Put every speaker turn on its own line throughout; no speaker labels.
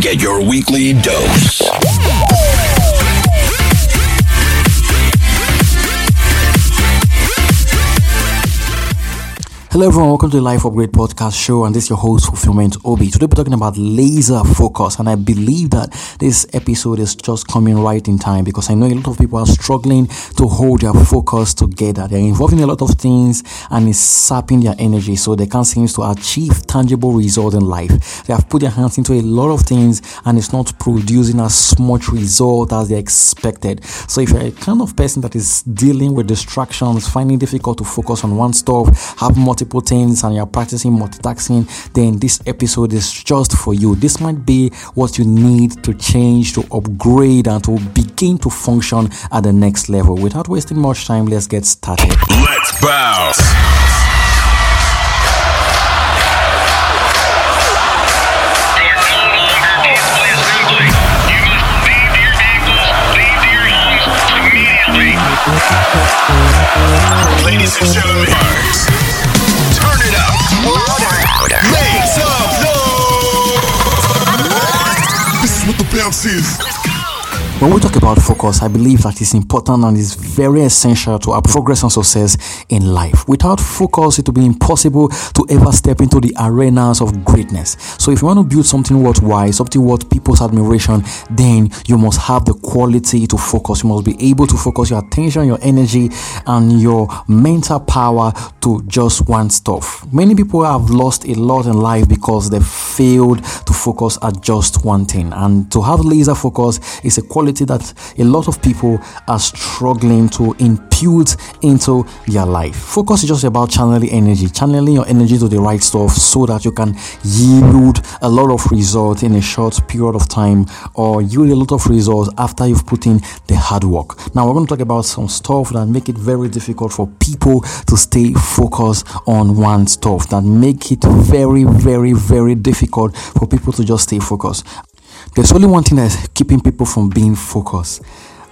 get your weekly dose.
Hello everyone, welcome to the Life Upgrade Podcast Show, and this is your host Fulfillment Obi. Today we're talking about laser focus, and I believe that this episode is just coming right in time because I know a lot of people are struggling to hold their focus together. They're involved in a lot of things and it's sapping their energy, so they can't seem to achieve tangible results in life. They have put their hands into a lot of things and it's not producing as much result as they expected. So if you're a kind of person that is dealing with distractions, finding difficult to focus on one stuff, have more multiple things and you're practicing multitasking, then this episode is just for you. This might be what you need to change, to upgrade, and to begin to function at the next level. Without wasting much time, let's get started.
Let's bounce. Ladies and gentlemen, bounce is.
When we talk about focus, I believe that it's important and it's very essential to our progress and success in life. Without focus, it will be impossible to ever step into the arenas of greatness. So, if you want to build something worthwhile, something worth people's admiration, then you must have the quality to focus. You must be able to focus your attention, your energy, and your mental power to just one stuff. Many people have lost a lot in life because they failed to focus at just one thing. And to have laser focus is a quality quality that a lot of people are struggling to impute into their life. Focus is just about channeling energy, channeling your energy to the right stuff so that you can yield a lot of results in a short period of time or yield a lot of results after you've put in the hard work. Now, we're going to talk about some stuff that make it very difficult for people to stay focused on one stuff, that make it very, very, very difficult for people to just stay focused. There's only one thing that's keeping people from being focused,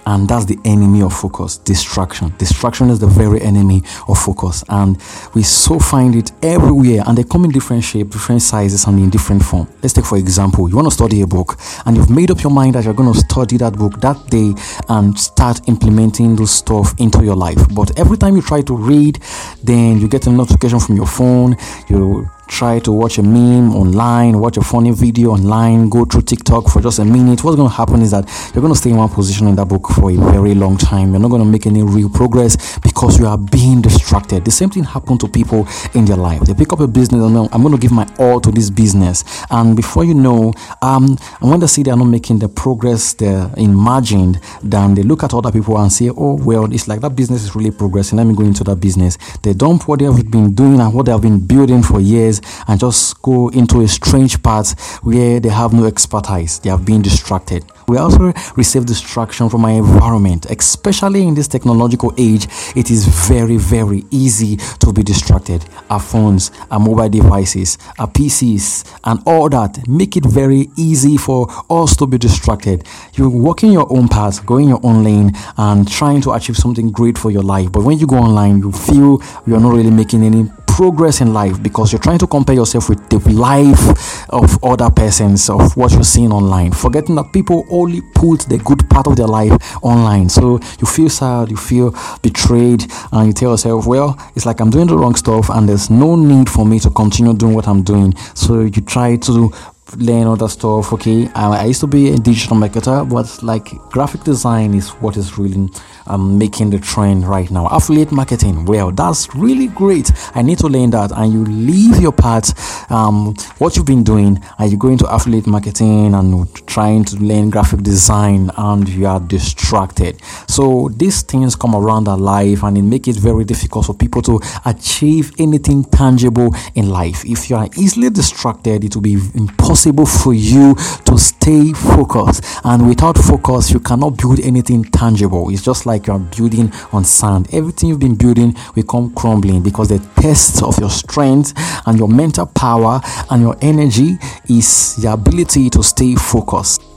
and that's the enemy of focus distraction. Distraction is the very enemy of focus, and we so find it everywhere, and they come in different shape, different sizes, and in different form. Let's take, for example, you want to study a book, and you've made up your mind that you're going to study that book that day and start implementing those stuff into your life. But every time you try to read, then you get a notification from your phone, you try to watch a meme online, watch a funny video online, go through TikTok for just a minute, what's going to happen is that you're going to stay in one position in that book for a very long time. You're not going to make any real progress because you are being distracted. The same thing happened to people in their life. They pick up a business and I'm going to give my all to this business. And before you know, um, when they see they're not making the progress they're imagined, then they look at other people and say, oh, well, it's like that business is really progressing. Let me go into that business. They dump what they have been doing and what they have been building for years and just go into a strange path where they have no expertise. They have been distracted. We also receive distraction from our environment, especially in this technological age. It is very, very easy to be distracted. Our phones, our mobile devices, our PCs, and all that make it very easy for us to be distracted. You're walking your own path, going your own lane, and trying to achieve something great for your life. But when you go online, you feel you're not really making any progress in life because you're trying to compare yourself with the life of other persons of what you're seeing online. Forgetting that people only put the good part of their life online. So you feel sad you feel betrayed and you tell yourself well it's like i'm doing the wrong stuff and there's no need for me to continue doing what i'm doing. So you try to learn other stuff okay I, I used to be a digital marketer but like graphic design is what is really um, making the trend right now. Affiliate marketing, well, that's really great. I need to learn that. And you leave your part, um, what you've been doing, and you go into affiliate marketing and trying to learn graphic design, and you are distracted. So these things come around our life, and it make it very difficult for people to achieve anything tangible in life. If you are easily distracted, it will be impossible for you to stay focused. And without focus, you cannot build anything tangible. It's just like like you are building on sand. Everything you've been building will come crumbling because the test of your strength and your mental power and your energy is your ability to stay focused.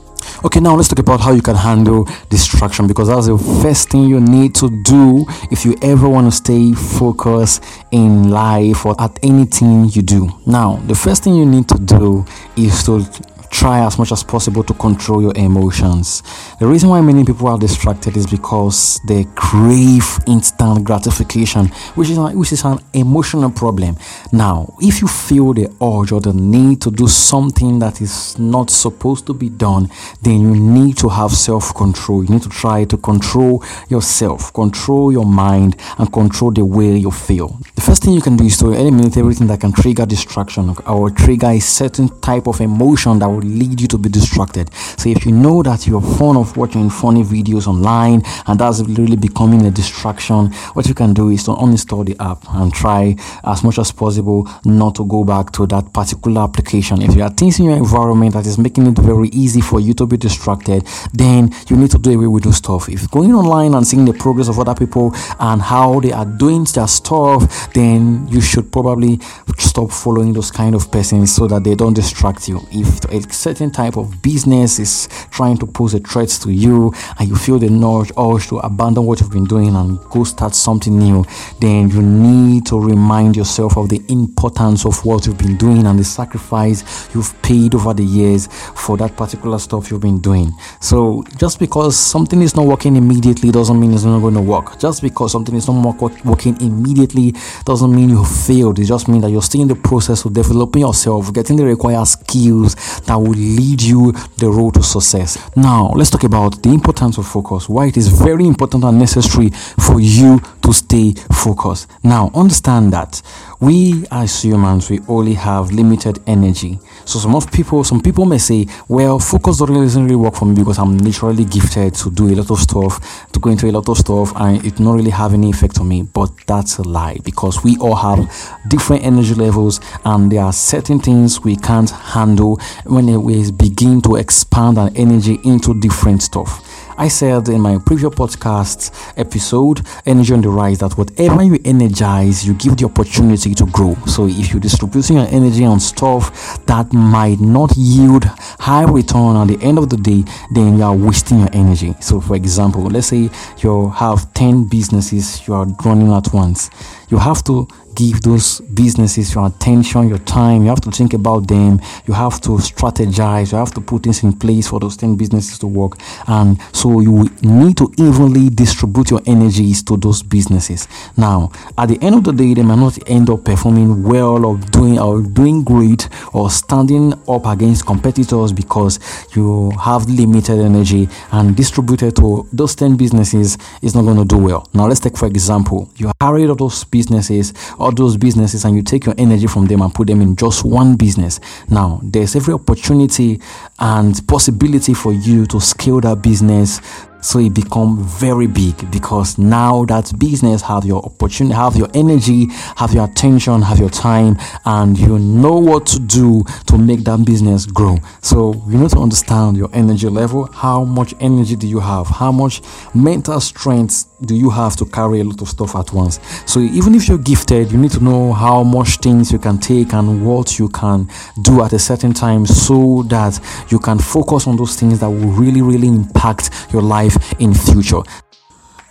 Okay, now let's talk about how you can handle distraction because that's the first thing you need to do if you ever want to stay focused in life or at anything you do. Now, the first thing you need to do is to try as much as possible to control your emotions. The reason why many people are distracted is because they crave instant gratification, which is, which is an emotional problem. Now, if you feel the urge or the need to do something that is not supposed to be done, then you need to have self control. You need to try to control yourself, control your mind, and control the way you feel. The first thing you can do is to eliminate everything that can trigger distraction or trigger a certain type of emotion that will lead you to be distracted. So if you know that you're fond of watching funny videos online and that's really becoming a distraction, what you can do is to uninstall the app and try as much as possible not to go back to that particular application. If there are things in your environment that is making it very easy for you to be distracted, then you need to do away with those stuff. If going online and seeing the progress of other people and how they are doing their stuff, then you should probably stop following those kind of persons so that they don't distract you. If a certain type of business is trying to pose a threat to you and you feel the nudge urge to abandon what you've been doing and go start something new, then you need to remind yourself of the importance of what you've been doing and the sacrifice you've paid over the years for that particular stuff you've been doing. So just because something is not working immediately doesn't mean it's not going to work. Just because something is not working immediately doesn't mean you failed. It just means that you're still in the process of developing yourself, getting the required skills that will lead you the road to success. Now, let's talk about the importance of focus. Why it is very important and necessary for you to stay focused. Now, understand that we as humans we only have limited energy. So some of people some people may say well focus doesn't really work for me because i'm naturally gifted to do a lot of stuff to go into a lot of stuff and it not really have any effect on me. But that's a lie because we all have different energy levels and there are certain things we can't handle when we begin to expand our energy into different stuff I said in my previous podcast episode, Energy on the Rise, that whatever you energize, you give the opportunity to grow. So if you're distributing your energy on stuff that might not yield high return at the end of the day, then you are wasting your energy. So for example, let's say you have 10 businesses you are running at once. You have to give those businesses your attention, your time. You have to think about them. You have to strategize. You have to put things in place for those 10 businesses to work. And so you need to evenly distribute your energies to those businesses. Now, at the end of the day, they might not end up performing well or doing or doing great or standing up against competitors because you have limited energy and distributed to those 10 businesses is not going to do well. Now, let's take for example, you carried all those businesses all those businesses and you take your energy from them and put them in just one business. Now, there's every opportunity and possibility for you to scale that business so it become very big because now that business have your opportunity have your energy have your attention have your time and you know what to do to make that business grow. So you need to understand your energy level. How much energy do you have? How much mental strength do you have to carry a lot of stuff at once so even if you're gifted you need to know how much things you can take and what you can do at a certain time so that you can focus on those things that will really really impact your life in future.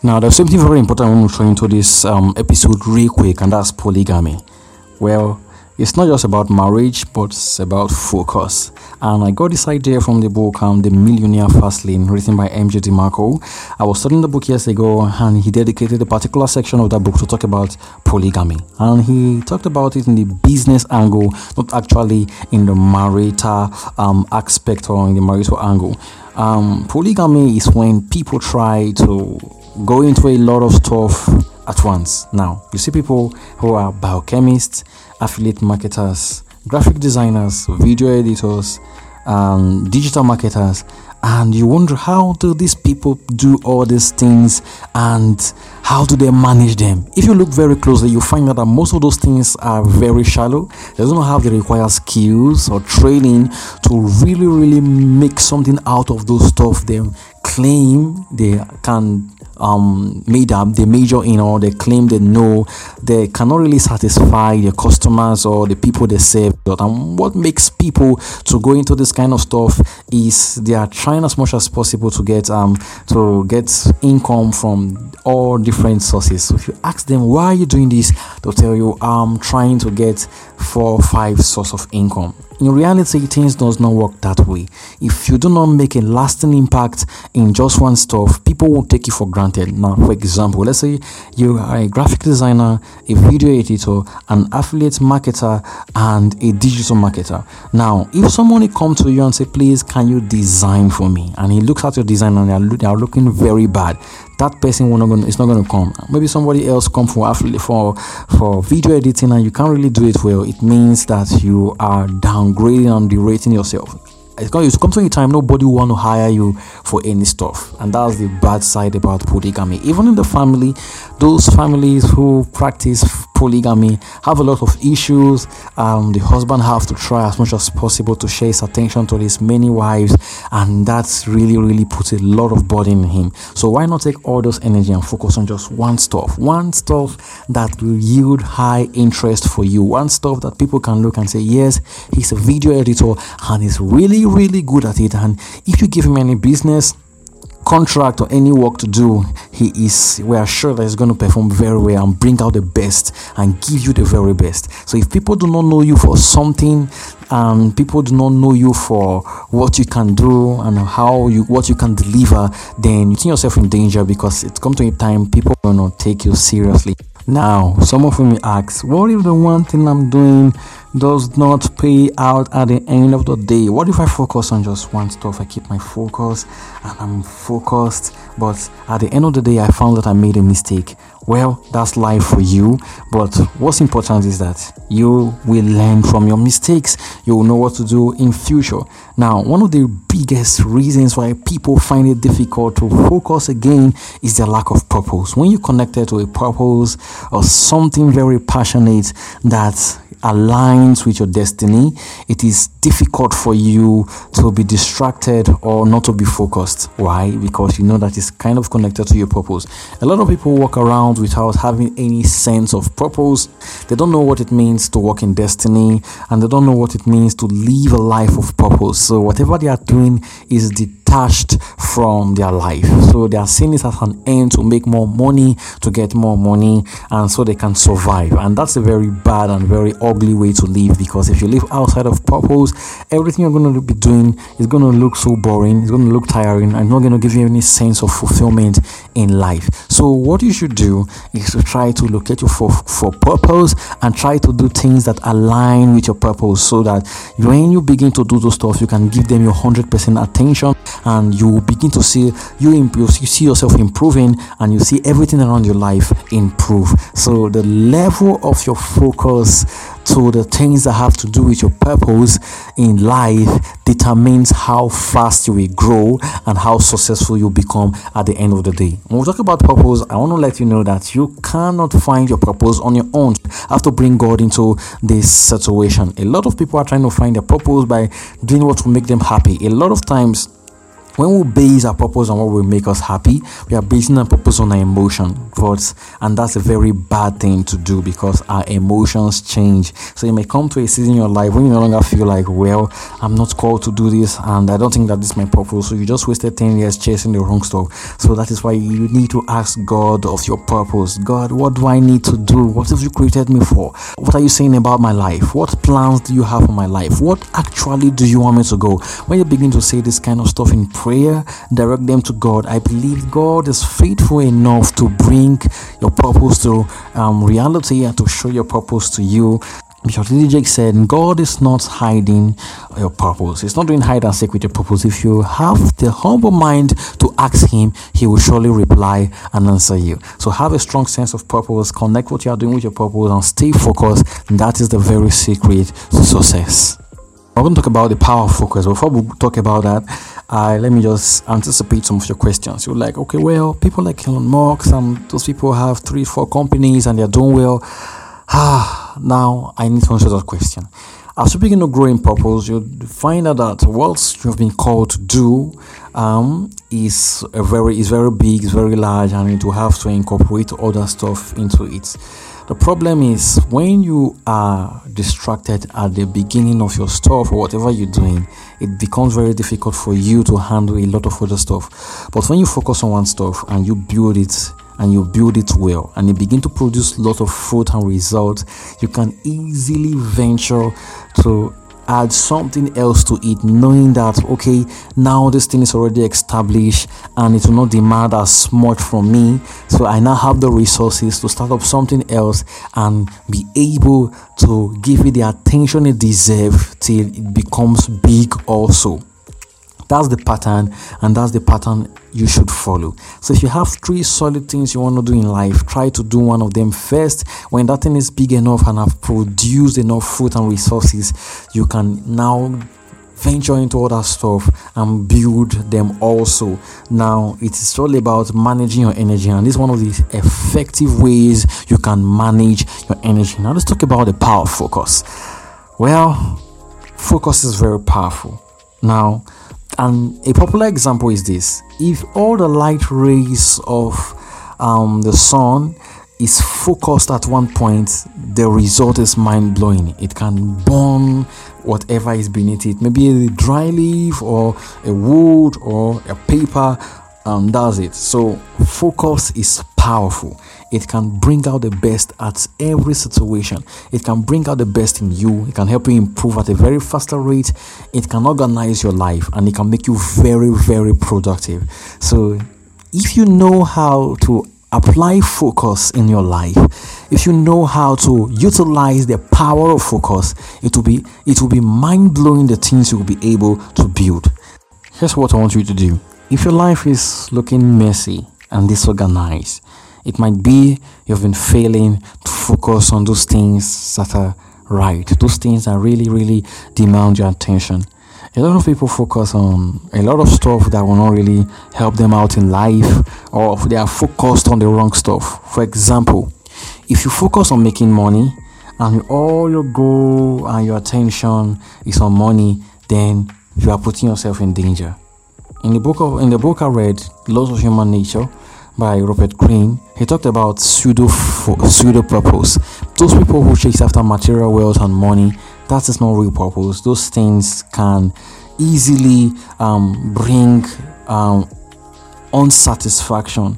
Now, there's something very important want to throw into this um, episode real quick, and that's polygamy. Well, it's not just about marriage, but it's about focus. And I got this idea from the book um, The Millionaire Fast Lane, written by MJ DeMarco. I was studying the book years ago, and he dedicated a particular section of that book to talk about polygamy. And he talked about it in the business angle, not actually in the marital um, aspect or in the marital angle. Um, polygamy is when people try to go into a lot of stuff at once. Now, you see people who are biochemists, affiliate marketers, graphic designers, video editors, um, digital marketers, and you wonder how do these people do all these things and how do they manage them? If you look very closely you find out that most of those things are very shallow. They don't have the required skills or training to really really make something out of those stuff they claim they can um, made up, they major in or they claim they know, they cannot really satisfy their customers or the people they serve. And what makes people to go into this kind of stuff is they are trying as much as possible to get um to get income from all different sources. So if you ask them why are you doing this, they'll tell you I'm trying to get four five source of income in reality, things does not work that way. If you do not make a lasting impact in just one stuff, people will take you for granted. Now, for example, let's say you are a graphic designer, a video editor, an affiliate marketer, and a digital marketer. Now, if someone come to you and say, "Please, can you design for me?" and he looks at your design and they are, they are looking very bad, that person will not gonna, is not going to come. Maybe somebody else come for for for video editing and you can't really do it well. It means that you are downgrading and derating yourself it's going to come to a time nobody want to hire you for any stuff. And that's the bad side about polygamy. Even in the family those families who practice polygamy have a lot of issues. Um, the husband have to try as much as possible to share his attention to his many wives and that's really really puts a lot of burden in him. So why not take all those energy and focus on just one stuff? One stuff that will yield high interest for you. One stuff that people can look and say yes he's a video editor and he's really really, good at it. And if you give him any business, contract or any work to do, he is we are sure that he's going to perform very well and bring out the best and give you the very best. So if people do not know you for something and people do not know you for what you can do and how you what you can deliver, then you see yourself in danger because it's come to a time people will not take you seriously. Now, some of you may ask, what if the one thing I'm doing does not pay out at the end of the day? What if I focus on just one stuff? I keep my focus and I'm focused, but at the end of the day, I found that I made a mistake. Well, that's life for you, but what's important is that you will learn from your mistakes. You will know what to do in future. Now, one of the biggest reasons why people find it difficult to focus again is the lack of purpose. When you're connected to a purpose or something very passionate that aligns with your destiny, it is difficult for you to be distracted or not to be focused. Why? Because you know that it's kind of connected to your purpose. A lot of people walk around without having any sense of purpose. They don't know what it means to walk in destiny and they don't know what it means to live a life of purpose. So, whatever they are doing is detached from their life. So, they are seeing as an end to make more money, to get more money, and so they can survive. And that's a very bad and very ugly way to live because if you live outside of purpose, everything you're going to be doing is going to look so boring, it's going to look tiring, and not going to give you any sense of fulfillment in life. So, what you should do is to try to locate your for, for purpose and try to do things that align with your purpose so that when you begin to do those stuff, you can give them your 100% attention and you begin to see you improve, you see yourself improving and you see everything around your life improve. So, the level of your focus to the things that have to do with your purpose in life determines how fast you will grow and how successful you become at the end of the day. When we talk about purpose, I want to let you know that you cannot find your purpose on your own. You have to bring God into this situation. A lot of people are trying to find their purpose by doing what will make them happy. A lot of times, when we base our purpose on what will make us happy, we are basing our purpose on our emotion. But and that's a very bad thing to do because our emotions change. So you may come to a season in your life when you no longer feel like, well, I'm not called to do this, and I don't think that this is my purpose. So you just wasted 10 years chasing the wrong stuff. So that is why you need to ask God of your purpose. God, what do I need to do? What have you created me for? What are you saying about my life? What plans do you have for my life? What actually do you want me to go? When you begin to say this kind of stuff in direct them to God. I believe God is faithful enough to bring your purpose to um, reality and to show your purpose to you. Bishop DJ said, God is not hiding your purpose. He's not doing hide and seek with your purpose. If you have the humble mind to ask Him, He will surely reply and answer you. So have a strong sense of purpose, connect what you are doing with your purpose, and stay focused. And that is the very secret to success. We're going to talk about the power of focus. Before we talk about that, uh, let me just anticipate some of your questions. You're like, okay, well, people like Elon Musk and those people have three, four companies and they're doing well. Ah, now I need to answer that question. As you begin to grow in purpose, you find out that what you have been called to do um, is very is very big, is very large, and you have to incorporate other stuff into it. The problem is when you are distracted at the beginning of your stuff or whatever you're doing, it becomes very difficult for you to handle a lot of other stuff. But when you focus on one stuff and you build it and you build it well and you begin to produce lot of fruit and results, you can easily venture to add something else to it, knowing that okay, now this thing is already established and it will not demand as much from me. So I now have the resources to start up something else and be able to give it the attention it deserves till it becomes big also. That's the pattern, and that's the pattern you should follow. So, if you have three solid things you want to do in life, try to do one of them first. When that thing is big enough and have produced enough fruit and resources, you can now venture into other stuff and build them also. Now, it is all about managing your energy, and this is one of the effective ways you can manage your energy. Now, let's talk about the power of focus. Well, focus is very powerful. Now, and a popular example is this if all the light rays of um, the sun is focused at one point, the result is mind blowing. It can burn whatever is beneath it, maybe a dry leaf or a wood or a paper, and does it. So, focus is powerful. It can bring out the best at every situation. It can bring out the best in you. It can help you improve at a very faster rate. It can organize your life and it can make you very, very productive. So, if you know how to apply focus in your life if you know how to utilize the power of focus it will be it will be mind-blowing the things you will be able to build here's what i want you to do if your life is looking messy and disorganized it might be you've been failing to focus on those things that are right those things that really really demand your attention a lot of people focus on a lot of stuff that will not really help them out in life or they are focused on the wrong stuff. For example, if you focus on making money and all your goal and your attention is on money, then you are putting yourself in danger. In the book of in the book I read, Laws of Human Nature by Robert Greene, he talked about pseudo pseudo purpose. Those people who chase after material wealth and money that is not real purpose. Those things can easily um, bring um, unsatisfaction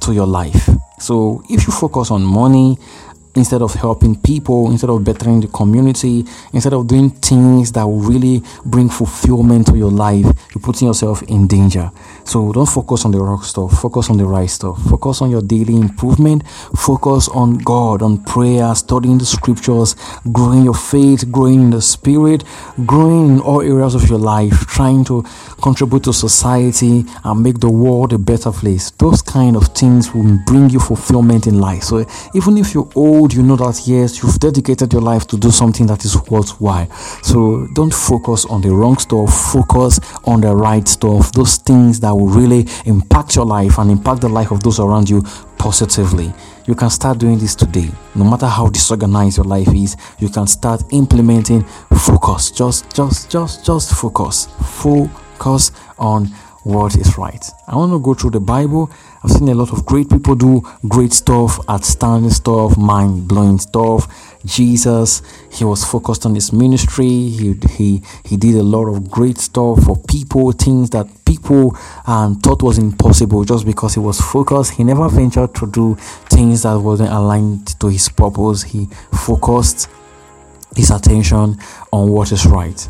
to your life. So if you focus on money, instead of helping people, instead of bettering the community, instead of doing things that will really bring fulfillment to your life, you're putting yourself in danger. So don't focus on the wrong stuff, focus on the right stuff. Focus on your daily improvement, focus on God, on prayer, studying the scriptures, growing your faith, growing in the spirit, growing in all areas of your life, trying to contribute to society and make the world a better place. Those kind of things will bring you fulfillment in life. So even if you're old, you know that yes, you've dedicated your life to do something that is worthwhile. So don't focus on the wrong stuff, focus on the right stuff, those things that will really impact your life and impact the life of those around you positively. You can start doing this today. No matter how disorganized your life is, you can start implementing focus. Just just just just focus. Focus on what is right. I want to go through the Bible. I've seen a lot of great people do great stuff, outstanding stuff, mind blowing stuff. Jesus, he was focused on his ministry. He, he, he did a lot of great stuff for people, things that people um, thought was impossible just because he was focused. He never ventured to do things that wasn't aligned to his purpose. He focused his attention on what is right.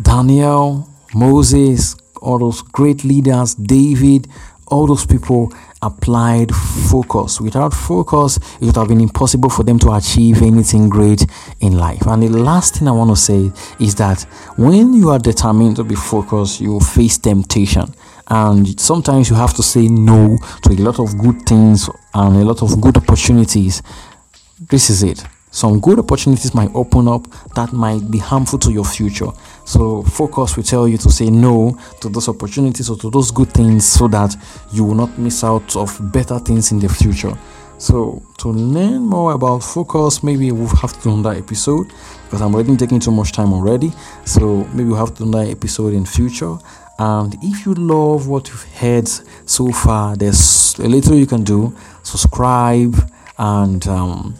Daniel, Moses, all those great leaders, David, all those people applied focus. Without focus, it would have been impossible for them to achieve anything great in life. And the last thing I want to say is that when you are determined to be focused, you will face temptation. And sometimes you have to say no to a lot of good things and a lot of good opportunities. This is it some good opportunities might open up that might be harmful to your future. So, focus will tell you to say no to those opportunities or to those good things so that you will not miss out of better things in the future. So, to learn more about focus, maybe we'll have to do another episode because I'm already taking too much time already. So, maybe we'll have to do another episode in future. And if you love what you've heard so far, there's a little you can do. Subscribe and um,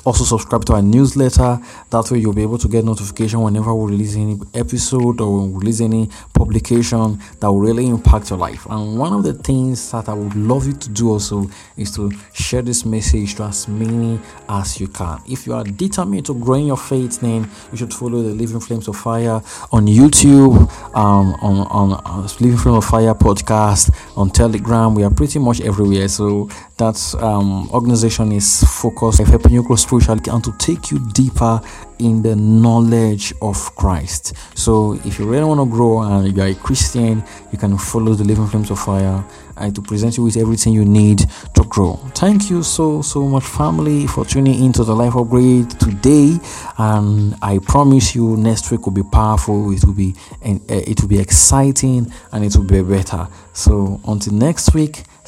also subscribe to our newsletter. That way, you'll be able to get notification whenever we release any episode or release any publication that will really impact your life. And one of the things that I would love you to do also is to share this message to as many as you can. If you are determined to grow in your faith, then you should follow the Living Flames of Fire on YouTube, um, on on uh, Living Flame of Fire podcast, on Telegram. We are pretty much everywhere. So that um, organization is focused on helping you grow spiritually and to take you deeper in the knowledge of Christ. So, if you really want to grow and you are a Christian, you can follow the Living Flames of Fire and to present you with everything you need to grow. Thank you so so much, family, for tuning into the Life Upgrade today. And I promise you, next week will be powerful. It will be uh, it will be exciting and it will be better. So, until next week,